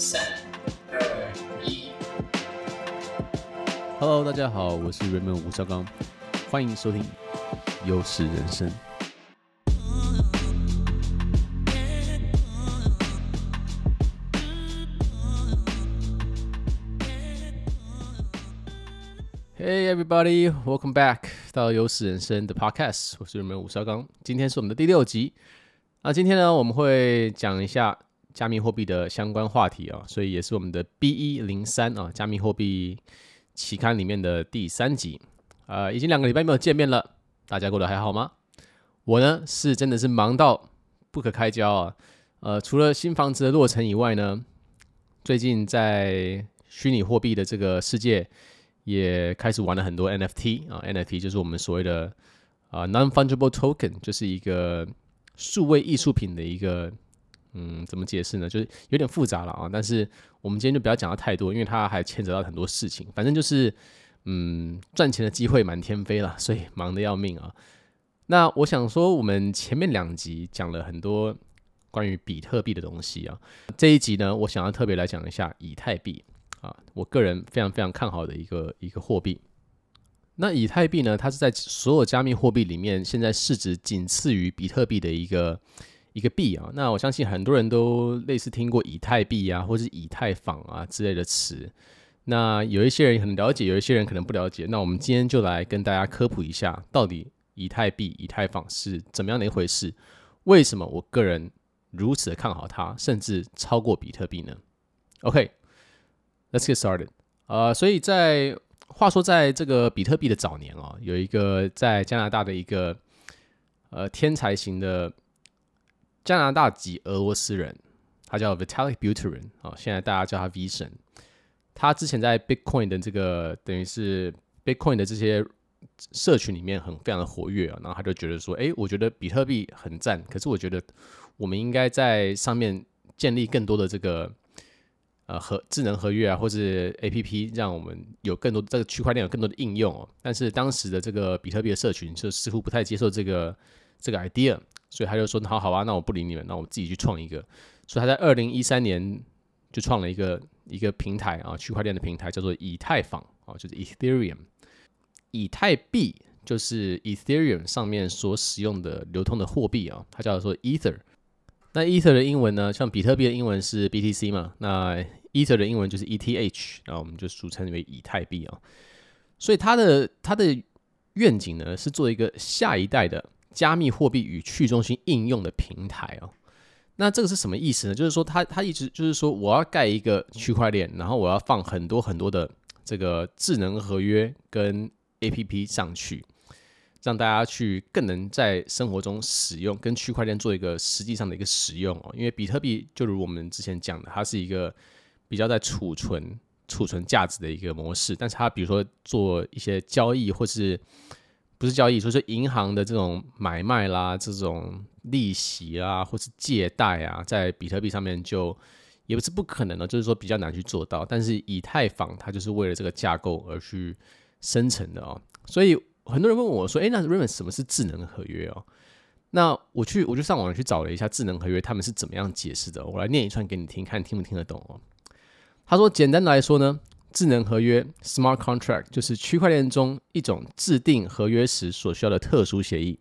三、二、一。Hello，大家好，我是 Raymond 吴绍刚，欢迎收听优势人生。Hey everybody, welcome back 到优势人生的 Podcast，我是 Raymond 吴绍刚，今天是我们的第六集。那今天呢，我们会讲一下。加密货币的相关话题啊，所以也是我们的 B 一零三啊，加密货币期刊里面的第三集。呃，已经两个礼拜没有见面了，大家过得还好吗？我呢是真的是忙到不可开交啊。呃，除了新房子的落成以外呢，最近在虚拟货币的这个世界也开始玩了很多 NFT 啊，NFT 就是我们所谓的啊 non-fungible token，就是一个数位艺术品的一个。嗯，怎么解释呢？就是有点复杂了啊。但是我们今天就不要讲到太多，因为它还牵扯到很多事情。反正就是，嗯，赚钱的机会满天飞了，所以忙得要命啊。那我想说，我们前面两集讲了很多关于比特币的东西啊。这一集呢，我想要特别来讲一下以太币啊，我个人非常非常看好的一个一个货币。那以太币呢，它是在所有加密货币里面，现在市值仅次于比特币的一个。一个币啊，那我相信很多人都类似听过以太币啊，或是以太坊啊之类的词。那有一些人很了解，有一些人可能不了解。那我们今天就来跟大家科普一下，到底以太币、以太坊是怎么样的一回事？为什么我个人如此的看好它，甚至超过比特币呢？OK，Let's get started。呃，所以在话说，在这个比特币的早年啊，有一个在加拿大的一个呃天才型的。加拿大籍俄罗斯人，他叫 Vitalik Buterin 啊，现在大家叫他 V 神。他之前在 Bitcoin 的这个等于是 Bitcoin 的这些社群里面很非常的活跃啊，然后他就觉得说，哎，我觉得比特币很赞，可是我觉得我们应该在上面建立更多的这个呃合智能合约啊，或是 APP，让我们有更多这个区块链有更多的应用哦。但是当时的这个比特币的社群就似乎不太接受这个这个 idea。所以他就说：“好好啊，那我不理你们，那我自己去创一个。”所以他在二零一三年就创了一个一个平台啊，区块链的平台叫做以太坊啊，就是 Ethereum。以太币就是 Ethereum 上面所使用的流通的货币啊，它叫做 Ether。那 Ether 的英文呢，像比特币的英文是 BTC 嘛，那 Ether 的英文就是 ETH，然后我们就俗称为以太币啊。所以它的它的愿景呢，是做一个下一代的。加密货币与去中心应用的平台哦，那这个是什么意思呢？就是说，他他一直就是说，我要盖一个区块链，然后我要放很多很多的这个智能合约跟 APP 上去，让大家去更能在生活中使用，跟区块链做一个实际上的一个使用哦。因为比特币就如我们之前讲的，它是一个比较在储存储存价值的一个模式，但是它比如说做一些交易或是。不是交易，所以说银行的这种买卖啦，这种利息啊，或是借贷啊，在比特币上面就也不是不可能的，就是说比较难去做到。但是以太坊它就是为了这个架构而去生成的哦。所以很多人问我说：“诶，那瑞文什么是智能合约哦？”那我去我就上网去找了一下智能合约，他们是怎么样解释的。我来念一串给你听，看听不听得懂哦。他说：“简单来说呢。”智能合约 （Smart Contract） 就是区块链中一种制定合约时所需要的特殊协议，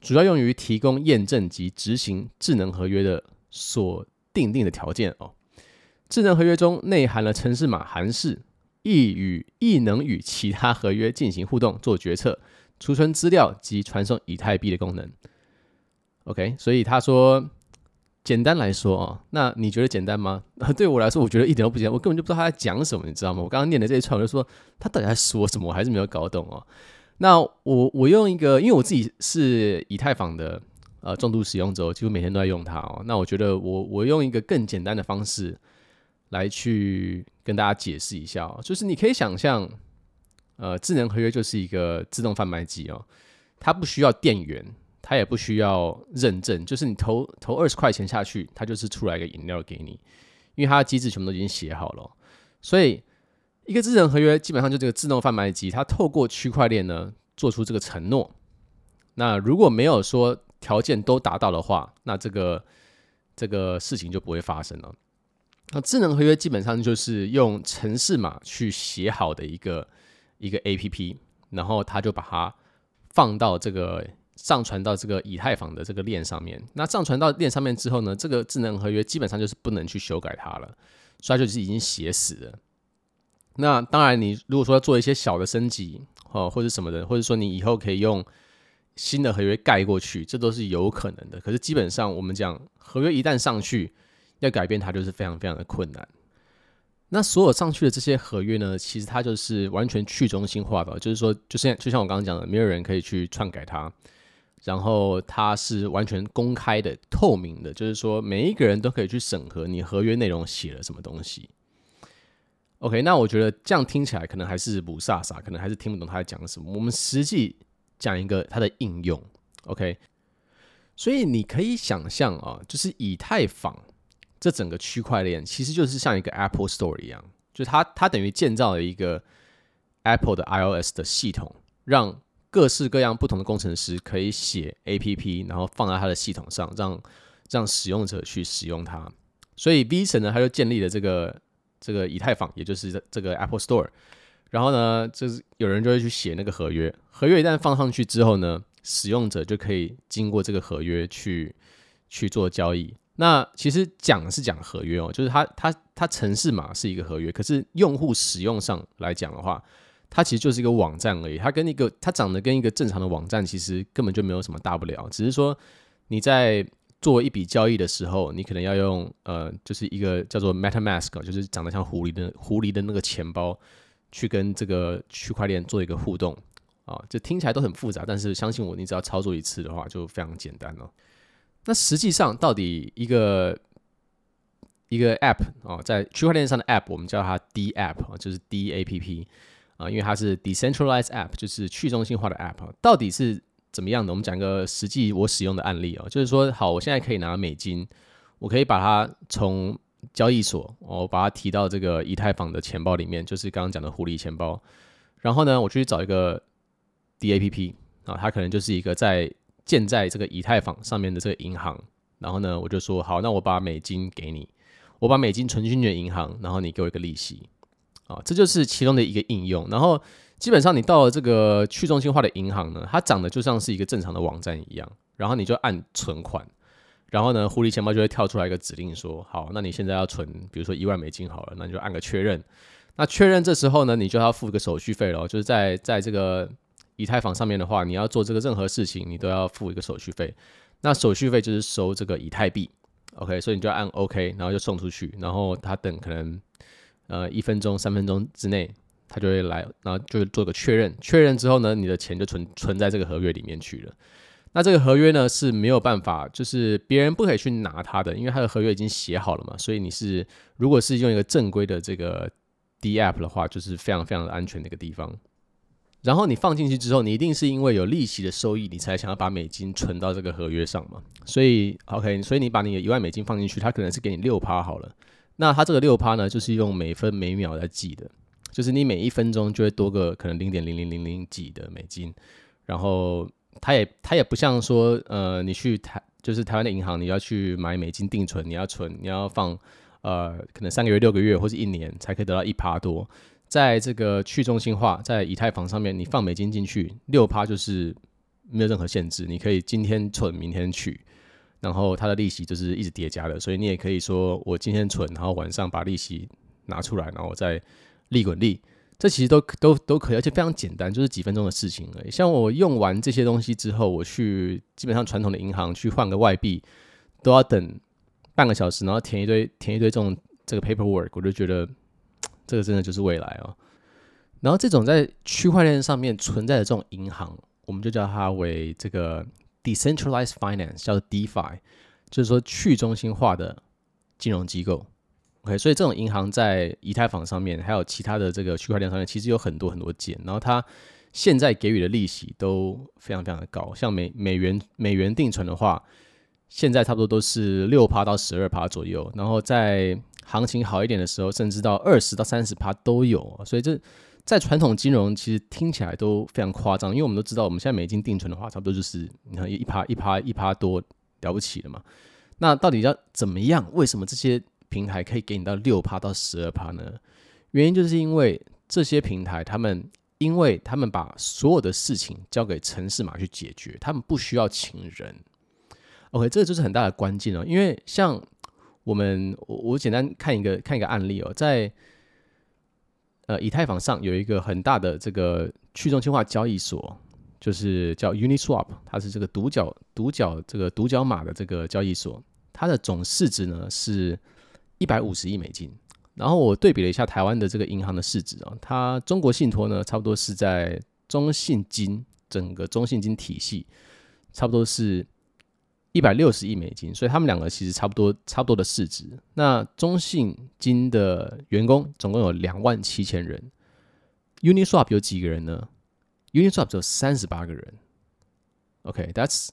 主要用于提供验证及执行智能合约的所定定的条件哦。智能合约中内含了程式码函式，亦与亦能与其他合约进行互动、做决策、储存资料及传送以太币的功能。OK，所以他说。简单来说啊，那你觉得简单吗？对我来说，我觉得一点都不简单。我根本就不知道他在讲什么，你知道吗？我刚刚念的这一串，我就说他到底在说什么，我还是没有搞懂哦。那我我用一个，因为我自己是以太坊的呃重度使用者，几乎每天都在用它哦。那我觉得我我用一个更简单的方式来去跟大家解释一下哦，就是你可以想象，呃，智能合约就是一个自动贩卖机哦，它不需要电源。它也不需要认证，就是你投投二十块钱下去，它就是出来一个饮料给你，因为它的机制全部都已经写好了。所以一个智能合约基本上就这个自动贩卖机，它透过区块链呢做出这个承诺。那如果没有说条件都达到的话，那这个这个事情就不会发生了。那智能合约基本上就是用程式码去写好的一个一个 APP，然后它就把它放到这个上传到这个以太坊的这个链上面。那上传到链上面之后呢，这个智能合约基本上就是不能去修改它了，所以就是已经写死了。那当然，你如果说要做一些小的升级哦，或者什么的，或者说你以后可以用新的合约盖过去，这都是有可能的。可是基本上我们讲合约一旦上去，要改变它就是非常非常的困难。那所有上去的这些合约呢，其实它就是完全去中心化的，就是说，就像就像我刚刚讲的，没有人可以去篡改它，然后它是完全公开的、透明的，就是说每一个人都可以去审核你合约内容写了什么东西。OK，那我觉得这样听起来可能还是不飒飒，可能还是听不懂他在讲什么。我们实际讲一个它的应用，OK。所以你可以想象啊，就是以太坊。这整个区块链其实就是像一个 Apple Store 一样，就它它等于建造了一个 Apple 的 iOS 的系统，让各式各样不同的工程师可以写 APP，然后放在它的系统上，让让使用者去使用它。所以 V 神呢，他就建立了这个这个以太坊，也就是这个 Apple Store。然后呢，就是有人就会去写那个合约，合约一旦放上去之后呢，使用者就可以经过这个合约去去做交易。那其实讲是讲合约哦，就是它它它程式码是一个合约，可是用户使用上来讲的话，它其实就是一个网站而已。它跟一个它长得跟一个正常的网站其实根本就没有什么大不了，只是说你在做一笔交易的时候，你可能要用呃，就是一个叫做 MetaMask，就是长得像狐狸的狐狸的那个钱包，去跟这个区块链做一个互动啊。这听起来都很复杂，但是相信我，你只要操作一次的话，就非常简单了。那实际上，到底一个一个 App 哦，在区块链上的 App，我们叫它 D App 啊就是 D App 啊，因为它是 Decentralized App，就是去中心化的 App，到底是怎么样的？我们讲一个实际我使用的案例哦，就是说，好，我现在可以拿美金，我可以把它从交易所，我把它提到这个以太坊的钱包里面，就是刚刚讲的狐狸钱包，然后呢，我去找一个 D A P P 啊，它可能就是一个在建在这个以太坊上面的这个银行，然后呢，我就说好，那我把美金给你，我把美金存进去的银行，然后你给我一个利息，啊，这就是其中的一个应用。然后基本上你到了这个去中心化的银行呢，它长得就像是一个正常的网站一样，然后你就按存款，然后呢，狐狸钱包就会跳出来一个指令说，好，那你现在要存，比如说一万美金好了，那你就按个确认，那确认这时候呢，你就要付一个手续费了，就是在在这个。以太坊上面的话，你要做这个任何事情，你都要付一个手续费。那手续费就是收这个以太币，OK，所以你就按 OK，然后就送出去，然后他等可能呃一分钟、三分钟之内，他就会来，然后就做个确认。确认之后呢，你的钱就存存在这个合约里面去了。那这个合约呢是没有办法，就是别人不可以去拿它的，因为它的合约已经写好了嘛。所以你是如果是用一个正规的这个 D App 的话，就是非常非常的安全的一个地方。然后你放进去之后，你一定是因为有利息的收益，你才想要把美金存到这个合约上嘛。所以，OK，所以你把你的一万美金放进去，它可能是给你六趴好了。那它这个六趴呢，就是用每分每秒来计的，就是你每一分钟就会多个可能零点零零零零几的美金。然后它也它也不像说，呃，你去台就是台湾的银行，你要去买美金定存，你要存，你要放呃可能三个月、六个月或是一年才可以得到一趴多。在这个去中心化，在以太坊上面，你放美金进去，六趴就是没有任何限制，你可以今天存，明天取，然后它的利息就是一直叠加的，所以你也可以说我今天存，然后晚上把利息拿出来，然后再利滚利，这其实都都都可以，而且非常简单，就是几分钟的事情而已。像我用完这些东西之后，我去基本上传统的银行去换个外币，都要等半个小时，然后填一堆填一堆这种这个 paperwork，我就觉得。这个真的就是未来哦，然后这种在区块链上面存在的这种银行，我们就叫它为这个 decentralized finance，叫 DeFi，就是说去中心化的金融机构。OK，所以这种银行在以太坊上面，还有其他的这个区块链上面，其实有很多很多件。然后它现在给予的利息都非常非常的高，像美美元美元定存的话，现在差不多都是六趴到十二趴左右，然后在行情好一点的时候，甚至到二十到三十趴都有，所以这在传统金融其实听起来都非常夸张，因为我们都知道，我们现在美金定存的话，差不多就是你看一趴一趴一趴多了不起了嘛。那到底要怎么样？为什么这些平台可以给你到六趴到十二趴呢？原因就是因为这些平台，他们因为他们把所有的事情交给程式码去解决，他们不需要请人。OK，这个就是很大的关键哦。因为像我们，我我简单看一个看一个案例哦，在呃以太坊上有一个很大的这个去中心化交易所。就是叫 Uniswap，它是这个独角独角这个独角马的这个交易所，它的总市值呢是一百五十亿美金。然后我对比了一下台湾的这个银行的市值啊，它中国信托呢差不多是在中信金整个中信金体系差不多是一百六十亿美金，所以他们两个其实差不多差不多的市值。那中信金的员工总共有两万七千人，Uniswap 有几个人呢？Uniswap 只有三十八个人，OK，that's、okay,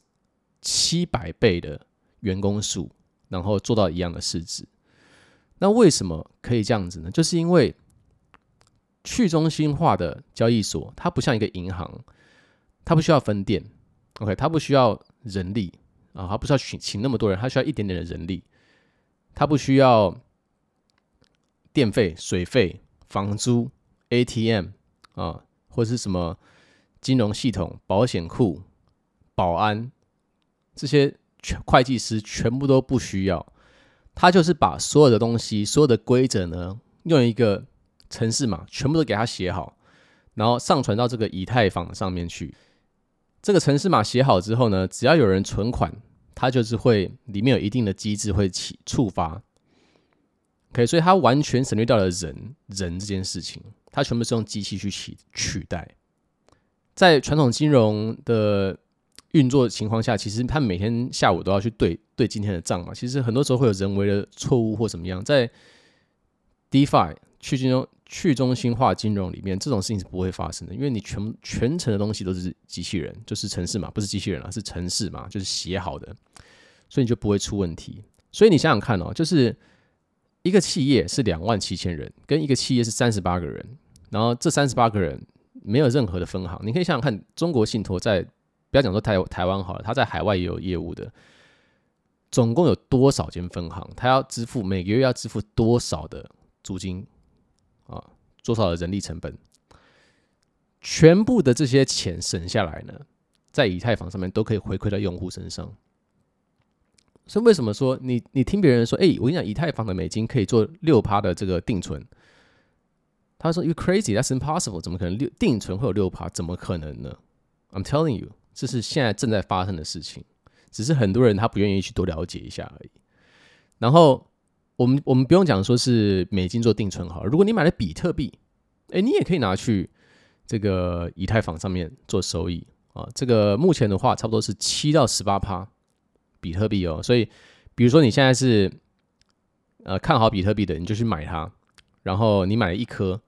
七百倍的员工数，然后做到一样的市值。那为什么可以这样子呢？就是因为去中心化的交易所，它不像一个银行，它不需要分店，OK，它不需要人力啊，他不需要请请那么多人，他需要一点点的人力，他不需要电费、水费、房租、ATM 啊，或是什么。金融系统、保险库、保安这些全会计师全部都不需要，他就是把所有的东西、所有的规则呢，用一个程式码全部都给他写好，然后上传到这个以太坊上面去。这个程式码写好之后呢，只要有人存款，它就是会里面有一定的机制会起触发。OK，所以它完全省略掉了人人这件事情，它全部是用机器去取取代。在传统金融的运作情况下，其实他每天下午都要去对对今天的账嘛。其实很多时候会有人为的错误或怎么样，在 DeFi 去金融去中心化金融里面，这种事情是不会发生的，因为你全全程的东西都是机器人，就是城市嘛，不是机器人啊，是城市嘛，就是写好的，所以你就不会出问题。所以你想想看哦，就是一个企业是两万七千人，跟一个企业是三十八个人，然后这三十八个人。没有任何的分行，你可以想想看，中国信托在不要讲说台台湾好了，它在海外也有业务的，总共有多少间分行？它要支付每个月要支付多少的租金？多少的人力成本？全部的这些钱省下来呢，在以太坊上面都可以回馈到用户身上。所以为什么说你你听别人说，哎，我跟你讲，以太坊的美金可以做六趴的这个定存？他说：“You crazy? That's impossible. 怎么可能六定存会有六趴？怎么可能呢？I'm telling you，这是现在正在发生的事情，只是很多人他不愿意去多了解一下而已。然后我们我们不用讲说是美金做定存好了，如果你买了比特币，哎，你也可以拿去这个以太坊上面做收益啊。这个目前的话，差不多是七到十八趴比特币哦。所以，比如说你现在是呃看好比特币的，你就去买它。”然后你买了一颗，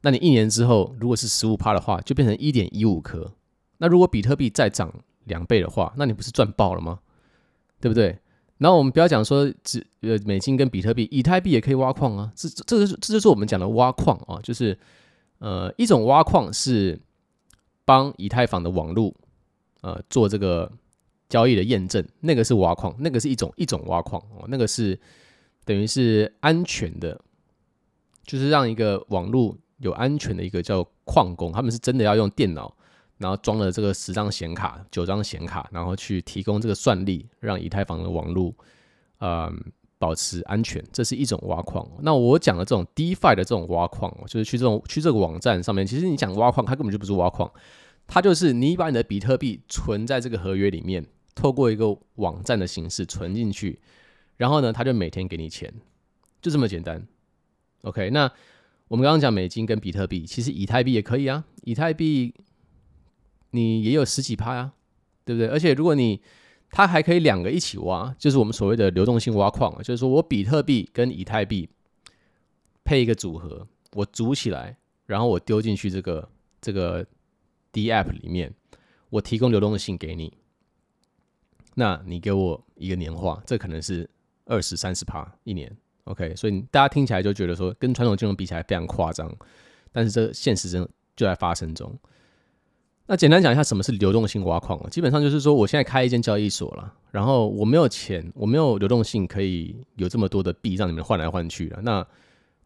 那你一年之后如果是十五趴的话，就变成一点一五颗。那如果比特币再涨两倍的话，那你不是赚爆了吗？对不对？然后我们不要讲说只呃美金跟比特币，以太币也可以挖矿啊。这这这是这就是我们讲的挖矿啊，就是呃一种挖矿是帮以太坊的网络呃做这个交易的验证，那个是挖矿，那个是一种一种挖矿哦，那个是等于是安全的。就是让一个网络有安全的一个叫矿工，他们是真的要用电脑，然后装了这个十张显卡、九张显卡，然后去提供这个算力，让以太坊的网络，嗯，保持安全。这是一种挖矿。那我讲的这种 DeFi 的这种挖矿，就是去这种去这个网站上面，其实你讲挖矿，它根本就不是挖矿，它就是你把你的比特币存在这个合约里面，透过一个网站的形式存进去，然后呢，它就每天给你钱，就这么简单。OK，那我们刚刚讲美金跟比特币，其实以太币也可以啊。以太币你也有十几趴呀，对不对？而且如果你它还可以两个一起挖，就是我们所谓的流动性挖矿，就是说我比特币跟以太币配一个组合，我组起来，然后我丢进去这个这个 DApp 里面，我提供流动性给你，那你给我一个年化，这可能是二十三十趴一年。OK，所以大家听起来就觉得说跟传统金融比起来非常夸张，但是这现实中就在发生中。那简单讲一下什么是流动性挖矿啊？基本上就是说，我现在开一间交易所了，然后我没有钱，我没有流动性可以有这么多的币让你们换来换去了。那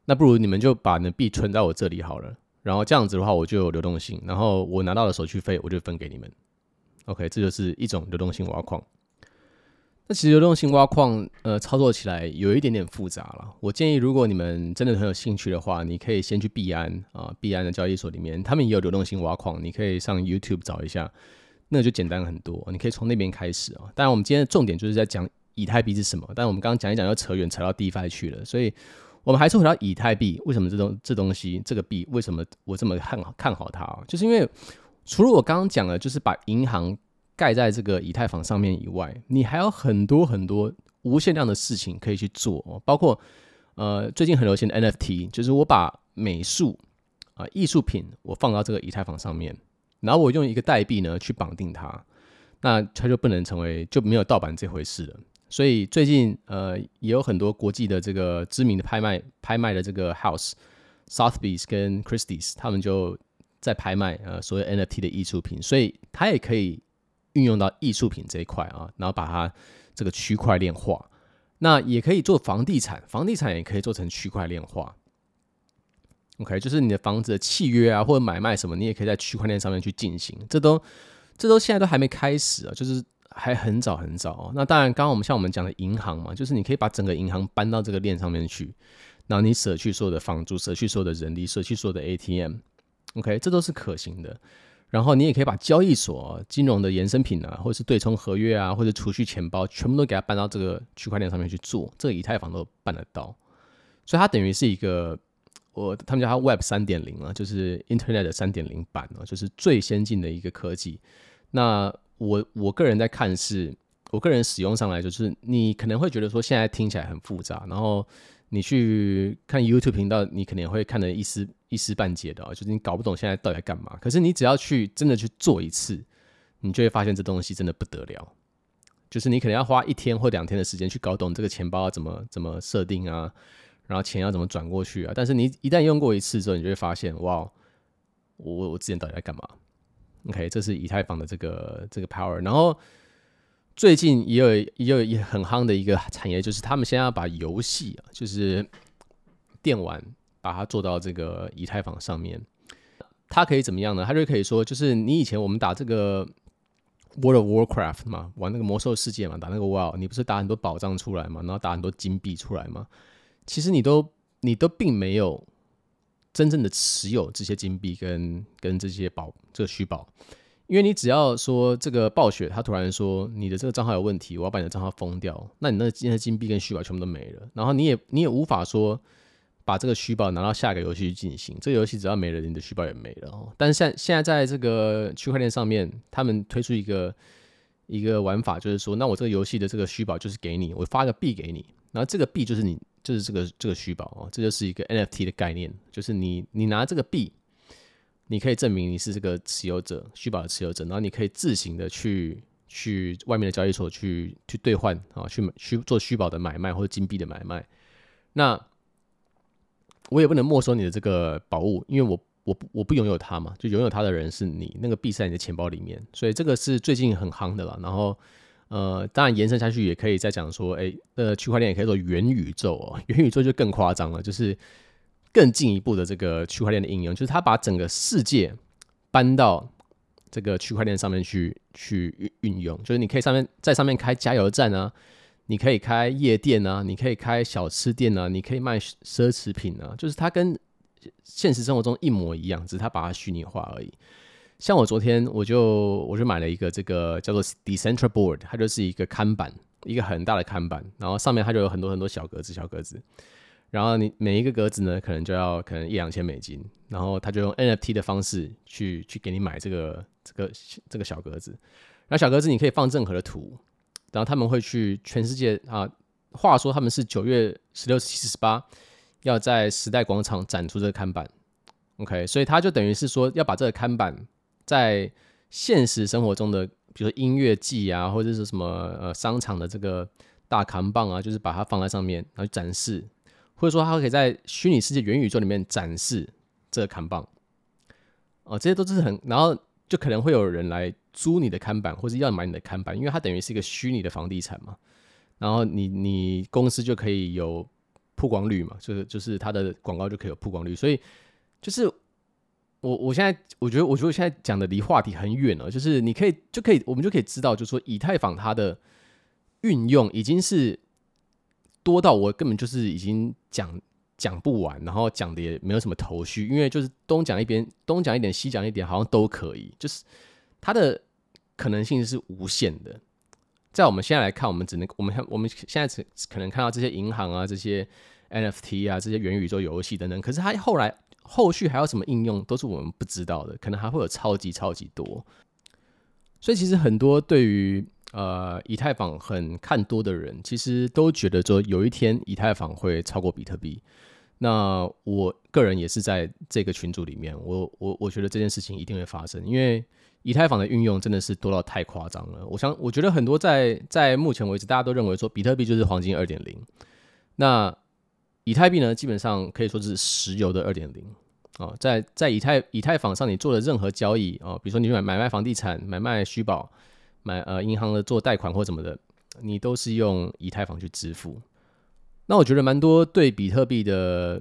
那不如你们就把你的币存在我这里好了，然后这样子的话，我就有流动性，然后我拿到了手续费我就分给你们。OK，这就是一种流动性挖矿。那其实流动性挖矿，呃，操作起来有一点点复杂了。我建议，如果你们真的很有兴趣的话，你可以先去币安啊，币安的交易所里面，他们也有流动性挖矿，你可以上 YouTube 找一下，那就简单很多。你可以从那边开始啊。当然，我们今天的重点就是在讲以太币是什么，但我们刚刚讲一讲又扯远，扯到 DeFi 去了，所以我们还是回到以太币。为什么这东这东西这个币为什么我这么看好看好它啊？就是因为除了我刚刚讲的，就是把银行。盖在这个以太坊上面以外，你还有很多很多无限量的事情可以去做，哦包括呃最近很流行的 NFT，就是我把美术啊艺术品我放到这个以太坊上面，然后我用一个代币呢去绑定它，那它就不能成为就没有盗版这回事了。所以最近呃也有很多国际的这个知名的拍卖拍卖的这个 house，Sotheby's 跟 Christie's，他们就在拍卖呃所谓 NFT 的艺术品，所以它也可以。运用到艺术品这一块啊，然后把它这个区块链化，那也可以做房地产，房地产也可以做成区块链化。OK，就是你的房子的契约啊，或者买卖什么，你也可以在区块链上面去进行。这都这都现在都还没开始啊，就是还很早很早啊。那当然，刚刚我们像我们讲的银行嘛，就是你可以把整个银行搬到这个链上面去，然后你舍去所有的房租，舍去所有的人力，舍去所有的 ATM。OK，这都是可行的。然后你也可以把交易所金融的衍生品啊，或者是对冲合约啊，或者储蓄钱包，全部都给它搬到这个区块链上面去做，这个以太坊都办得到。所以它等于是一个，我他们叫它 Web 三点零啊，就是 Internet 三点零版啊，就是最先进的一个科技。那我我个人在看是，我个人使用上来就是，你可能会觉得说现在听起来很复杂，然后。你去看 YouTube 频道，你可能会看得一丝一知半解的啊，就是你搞不懂现在到底在干嘛。可是你只要去真的去做一次，你就会发现这东西真的不得了。就是你可能要花一天或两天的时间去搞懂这个钱包要怎么怎么设定啊，然后钱要怎么转过去啊。但是你一旦用过一次之后，你就会发现，哇，我我之前到底在干嘛？OK，这是以太坊的这个这个 power，然后。最近也有也有也很夯的一个产业，就是他们现在要把游戏啊，就是电玩，把它做到这个以太坊上面。它可以怎么样呢？它就可以说，就是你以前我们打这个 World of Warcraft 嘛，玩那个魔兽世界嘛，打那个 WoW，你不是打很多宝藏出来嘛，然后打很多金币出来嘛？其实你都你都并没有真正的持有这些金币跟跟这些宝这个虚宝。因为你只要说这个暴雪，他突然说你的这个账号有问题，我要把你的账号封掉，那你那些金币跟虚宝全部都没了，然后你也你也无法说把这个虚宝拿到下个游戏去进行，这个游戏只要没了，你的虚宝也没了哦。但是现现在在这个区块链上面，他们推出一个一个玩法，就是说，那我这个游戏的这个虚宝就是给你，我发个币给你，然后这个币就是你就是这个这个虚宝哦，这就是一个 NFT 的概念，就是你你拿这个币。你可以证明你是这个持有者，虚宝的持有者，然后你可以自行的去去外面的交易所去去兑换啊，去去做虚宝的买卖或者金币的买卖。那我也不能没收你的这个宝物，因为我我不我不拥有它嘛，就拥有它的人是你，那个币在你的钱包里面，所以这个是最近很夯的了。然后呃，当然延伸下去也可以再讲说，哎，呃，区块链也可以做元宇宙哦，元宇宙就更夸张了，就是。更进一步的这个区块链的应用，就是它把整个世界搬到这个区块链上面去去运运用。就是你可以上面在上面开加油站啊，你可以开夜店啊，你可以开小吃店啊，你可以卖奢侈品啊，就是它跟现实生活中一模一样，只是它把它虚拟化而已。像我昨天我就我就买了一个这个叫做 Decentral Board，它就是一个看板，一个很大的看板，然后上面它就有很多很多小格子小格子。然后你每一个格子呢，可能就要可能一两千美金，然后他就用 NFT 的方式去去给你买这个这个这个小格子，然后小格子你可以放任何的图，然后他们会去全世界啊，话说他们是九月十六、七、十八要在时代广场展出这个看板，OK，所以他就等于是说要把这个看板在现实生活中的，比如说音乐季啊，或者是什么呃商场的这个大扛棒啊，就是把它放在上面，然后展示。或者说，它可以在虚拟世界元宇宙里面展示这个扛棒，哦，这些都是很，然后就可能会有人来租你的看板，或是要买你的看板，因为它等于是一个虚拟的房地产嘛。然后你你公司就可以有曝光率嘛，就是就是它的广告就可以有曝光率。所以就是我我现在我觉得我觉得现在讲的离话题很远了，就是你可以就可以我们就可以知道，就是说以太坊它的运用已经是多到我根本就是已经讲。讲不完，然后讲的也没有什么头绪，因为就是东讲一边，东讲一点，西讲一点，好像都可以，就是它的可能性是无限的。在我们现在来看，我们只能我们我们现在只可能看到这些银行啊，这些 NFT 啊，这些元宇宙游戏等等，可是它后来后续还有什么应用，都是我们不知道的，可能还会有超级超级多。所以其实很多对于呃以太坊很看多的人，其实都觉得说有一天以太坊会超过比特币。那我个人也是在这个群组里面，我我我觉得这件事情一定会发生，因为以太坊的运用真的是多到太夸张了。我想，我觉得很多在在目前为止，大家都认为说比特币就是黄金二点零，那以太币呢，基本上可以说是石油的二点零啊。在在以太以太坊上，你做的任何交易啊，比如说你买买卖房地产、买卖虚宝、买呃银行的做贷款或什么的，你都是用以太坊去支付。那我觉得蛮多对比特币的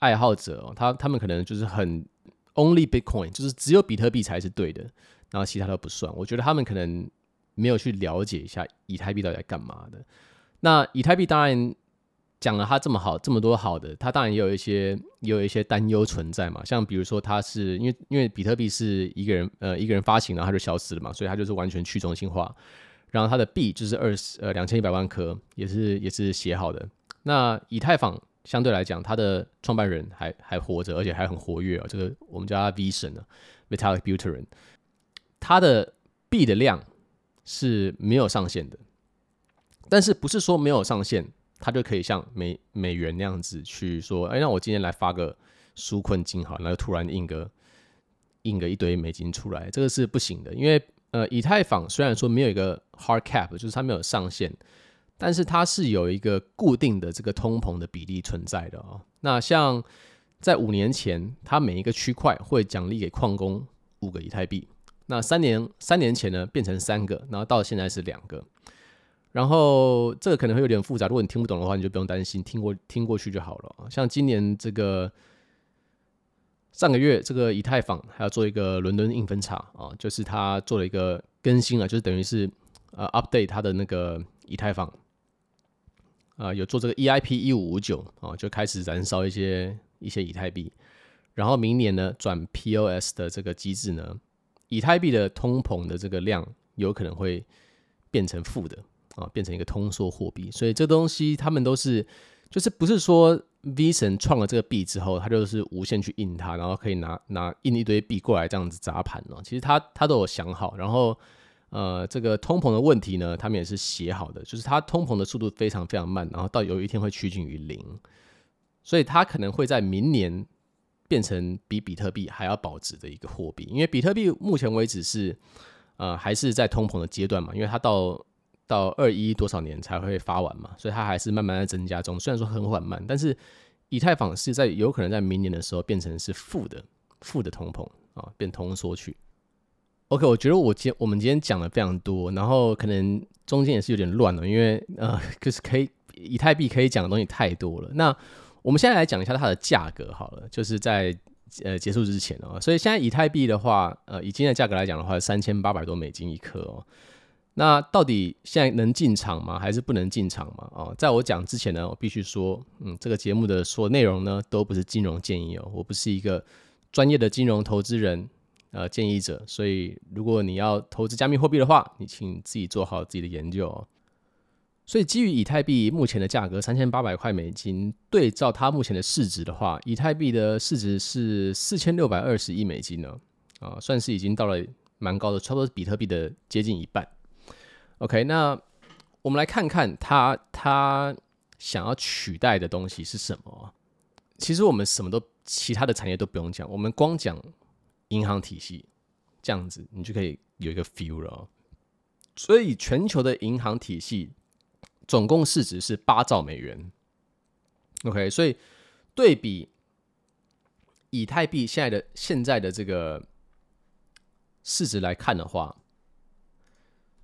爱好者哦，他他们可能就是很 only Bitcoin，就是只有比特币才是对的，然后其他都不算。我觉得他们可能没有去了解一下以太币到底在干嘛的。那以太币当然讲了它这么好，这么多好的，它当然也有一些也有一些担忧存在嘛。像比如说，它是因为因为比特币是一个人呃一个人发行，然后它就消失了嘛，所以它就是完全去中心化。然后它的币就是二十呃两千一百万颗，也是也是写好的。那以太坊相对来讲，它的创办人还还活着，而且还很活跃啊。这个我们叫他 V 神啊，Vitalik Buterin，他的币的量是没有上限的，但是不是说没有上限，他就可以像美美元那样子去说，哎，那我今天来发个纾困金好，然后突然印个印个一堆美金出来，这个是不行的，因为呃，以太坊虽然说没有一个 hard cap，就是它没有上限。但是它是有一个固定的这个通膨的比例存在的哦。那像在五年前，它每一个区块会奖励给矿工五个以太币。那三年三年前呢，变成三个，然后到现在是两个。然后这个可能会有点复杂，如果你听不懂的话，你就不用担心，听过听过去就好了。像今年这个上个月，这个以太坊还要做一个伦敦硬分叉啊，就是它做了一个更新了，就是等于是呃 update 它的那个以太坊。啊、有做这个 EIP 一五五九啊，就开始燃烧一些一些以太币，然后明年呢转 POS 的这个机制呢，以太币的通膨的这个量有可能会变成负的啊，变成一个通缩货币。所以这东西他们都是，就是不是说 V 神创了这个币之后，他就是无限去印它，然后可以拿拿印一堆币过来这样子砸盘哦。其实他他都有想好，然后。呃，这个通膨的问题呢，他们也是写好的，就是它通膨的速度非常非常慢，然后到有一天会趋近于零，所以它可能会在明年变成比比特币还要保值的一个货币，因为比特币目前为止是呃还是在通膨的阶段嘛，因为它到到二一多少年才会发完嘛，所以它还是慢慢在增加中，虽然说很缓慢，但是以太坊是在有可能在明年的时候变成是负的负的通膨啊，变通缩去。OK，我觉得我今我们今天讲的非常多，然后可能中间也是有点乱了，因为呃，就是可以以太币可以讲的东西太多了。那我们现在来讲一下它的价格好了，就是在呃结束之前哦。所以现在以太币的话，呃，以今天的价格来讲的话，三千八百多美金一颗哦。那到底现在能进场吗？还是不能进场吗？哦，在我讲之前呢，我必须说，嗯，这个节目的所有内容呢，都不是金融建议哦，我不是一个专业的金融投资人。呃，建议者，所以如果你要投资加密货币的话，你请自己做好自己的研究哦。所以基于以太币目前的价格三千八百块美金，对照它目前的市值的话，以太币的市值是四千六百二十亿美金呢，啊，算是已经到了蛮高的，差不多比特币的接近一半。OK，那我们来看看它它想要取代的东西是什么？其实我们什么都其他的产业都不用讲，我们光讲。银行体系这样子，你就可以有一个 feel 了。所以全球的银行体系总共市值是八兆美元。OK，所以对比以太币现在的现在的这个市值来看的话，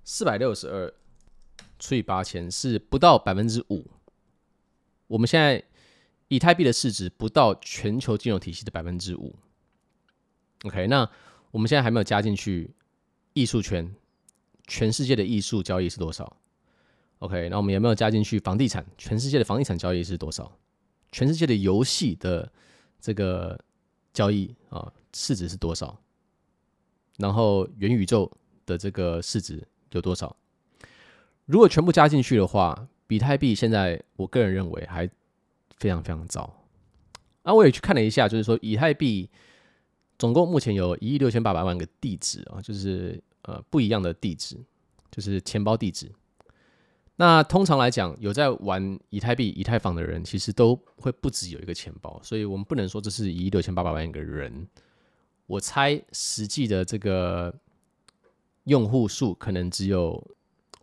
四百六十二除以八千是不到百分之五。我们现在以太币的市值不到全球金融体系的百分之五。OK，那我们现在还没有加进去艺术圈，全世界的艺术交易是多少？OK，那我们有没有加进去房地产？全世界的房地产交易是多少？全世界的游戏的这个交易啊，市值是多少？然后元宇宙的这个市值有多少？如果全部加进去的话，比特币现在我个人认为还非常非常糟。啊，我也去看了一下，就是说以太币总共目前有一亿六千八百万个地址啊，就是呃不一样的地址，就是钱包地址。那通常来讲，有在玩以太币、以太坊的人，其实都会不止有一个钱包，所以我们不能说这是一亿六千八百万个人。我猜实际的这个用户数可能只有，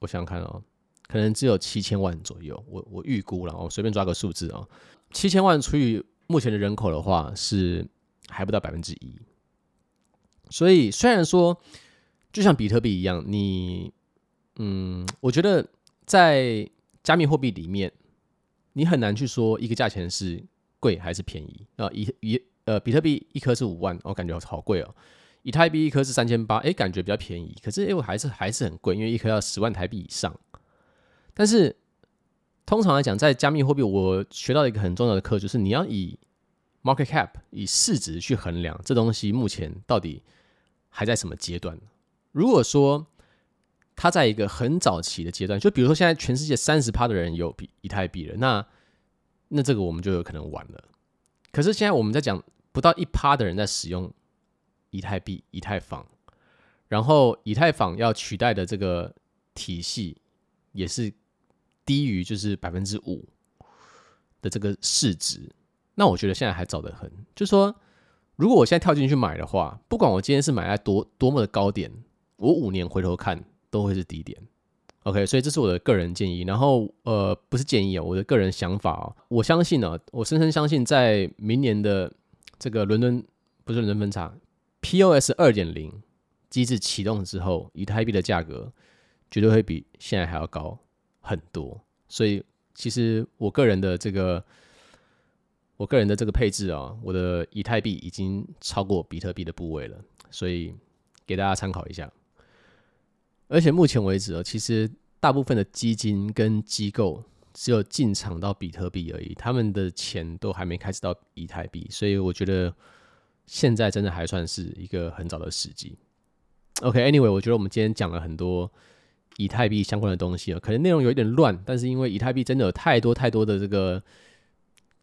我想想看哦，可能只有七千万左右。我我预估了，我随便抓个数字啊，七千万除以目前的人口的话，是还不到百分之一。所以虽然说，就像比特币一样，你嗯，我觉得。在加密货币里面，你很难去说一个价钱是贵还是便宜啊。以以呃，比特币一颗是五万，我感觉好贵哦。以太币一颗是三千八，哎，感觉比较便宜。可是因为还是还是很贵，因为一颗要十万台币以上。但是通常来讲，在加密货币，我学到一个很重要的课，就是你要以 market cap 以市值去衡量这东西目前到底还在什么阶段。如果说它在一个很早期的阶段，就比如说现在全世界三十趴的人有比以太币了，那那这个我们就有可能玩了。可是现在我们在讲不到一趴的人在使用以太币、以太坊，然后以太坊要取代的这个体系也是低于就是百分之五的这个市值，那我觉得现在还早得很。就是说，如果我现在跳进去买的话，不管我今天是买在多多么的高点，我五年回头看。都会是低点，OK，所以这是我的个人建议。然后，呃，不是建议啊，我的个人想法啊，我相信呢，我深深相信，在明年的这个伦敦不是伦敦分叉 POS 二点零机制启动之后，以太币的价格绝对会比现在还要高很多。所以，其实我个人的这个，我个人的这个配置啊，我的以太币已经超过比特币的部位了，所以给大家参考一下。而且目前为止啊，其实大部分的基金跟机构只有进场到比特币而已，他们的钱都还没开始到以太币，所以我觉得现在真的还算是一个很早的时机。OK，Anyway，我觉得我们今天讲了很多以太币相关的东西啊，可能内容有一点乱，但是因为以太币真的有太多太多的这个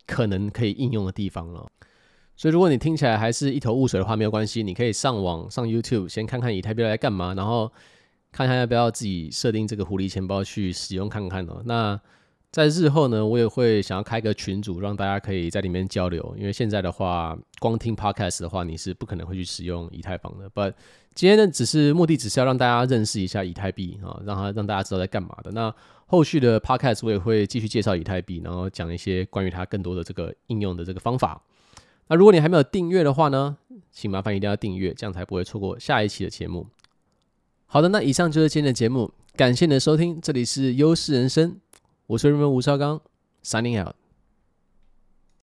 可能可以应用的地方了，所以如果你听起来还是一头雾水的话，没有关系，你可以上网上 YouTube 先看看以太币来干嘛，然后。看看要不要自己设定这个狐狸钱包去使用看看哦。那在日后呢，我也会想要开个群组，让大家可以在里面交流。因为现在的话，光听 podcast 的话，你是不可能会去使用以太坊的。But 今天呢，只是目的只是要让大家认识一下以太币啊，让他让大家知道在干嘛的。那后续的 podcast 我也会继续介绍以太币，然后讲一些关于它更多的这个应用的这个方法。那如果你还没有订阅的话呢，请麻烦一定要订阅，这样才不会错过下一期的节目。好的，那以上就是今天的节目，感谢你的收听，这里是优势人生，我是人们吴绍刚，Signing out。